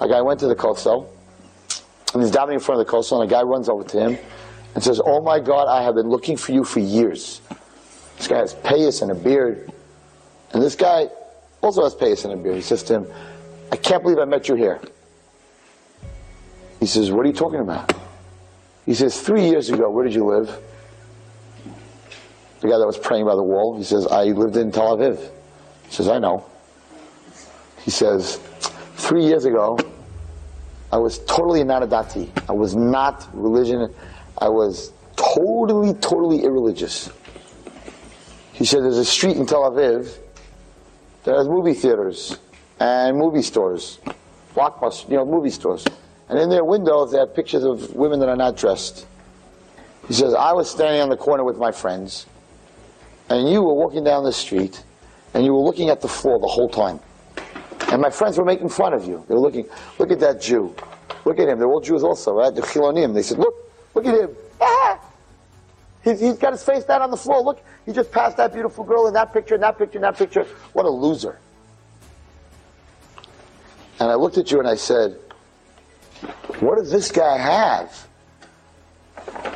a guy went to the kosel, and he's davening in front of the kosel, and a guy runs over to him and says, "Oh my God, I have been looking for you for years." This guy has payas and a beard, and this guy also has payas and a beard. He says to him, "I can't believe I met you here." He says, "What are you talking about?" He says, three years ago, where did you live?" The guy that was praying by the wall, he says, "I lived in Tel Aviv." He says, "I know." He says, three years ago, I was totally not a dati. I was not religion. I was totally, totally irreligious. He said there's a street in Tel Aviv that has movie theaters and movie stores, blockbusters, you know, movie stores. And in their windows, they have pictures of women that are not dressed. He says, I was standing on the corner with my friends, and you were walking down the street, and you were looking at the floor the whole time. And my friends were making fun of you. They were looking, look at that Jew. Look at him. They're all Jews also, right? The Chilonim. They said, look, look at him. Ah! He's, he's got his face down on the floor. Look, he just passed that beautiful girl in that picture, in that picture, in that picture. What a loser. And I looked at you and I said, what does this guy have?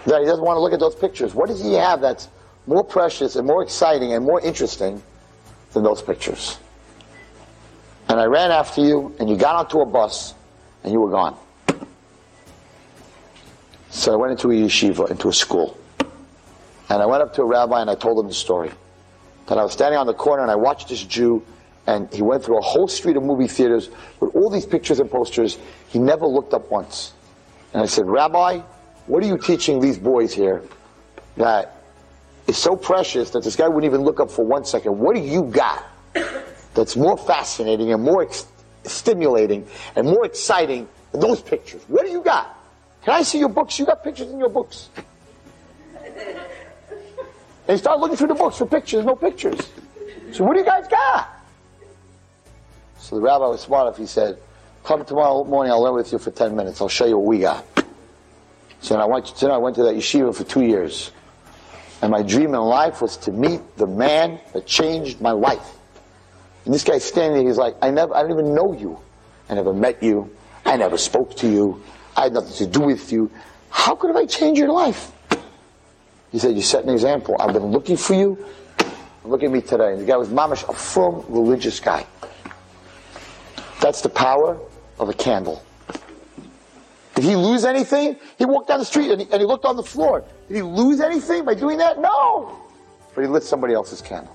That he doesn't want to look at those pictures. What does he have that's more precious and more exciting and more interesting than those pictures? And I ran after you, and you got onto a bus, and you were gone. So I went into a yeshiva, into a school. And I went up to a rabbi and I told him the story. That I was standing on the corner and I watched this Jew, and he went through a whole street of movie theaters with all these pictures and posters. He never looked up once. And I said, Rabbi, what are you teaching these boys here that is so precious that this guy wouldn't even look up for one second? What do you got? That's more fascinating and more ex- stimulating and more exciting than those pictures? What do you got? Can I see your books? You got pictures in your books. And start looking through the books for pictures, no pictures. So what do you guys got? So the rabbi was smart enough. He said, come tomorrow morning, I'll learn with you for 10 minutes. I'll show you what we got. So I went, to, I went to that yeshiva for two years. And my dream in life was to meet the man that changed my life. And this guy's standing there, he's like, I never, I don't even know you. I never met you. I never spoke to you. I had nothing to do with you. How could I change your life? He said, you set an example. I've been looking for you. Look at me today. And the guy was mamish, a firm religious guy. That's the power of a candle. Did he lose anything? He walked down the street and he, and he looked on the floor. Did he lose anything by doing that? No. But he lit somebody else's candle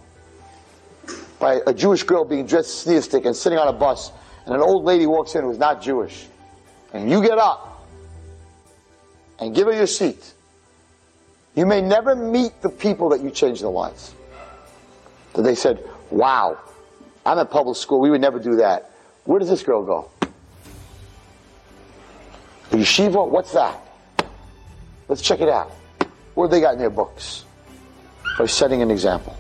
by a Jewish girl being dressed stick and sitting on a bus, and an old lady walks in who's not Jewish, and you get up and give her your seat. You may never meet the people that you changed their lives. That they said, wow, I'm at public school, we would never do that. Where does this girl go? A yeshiva? What's that? Let's check it out. What have they got in their books? By setting an example.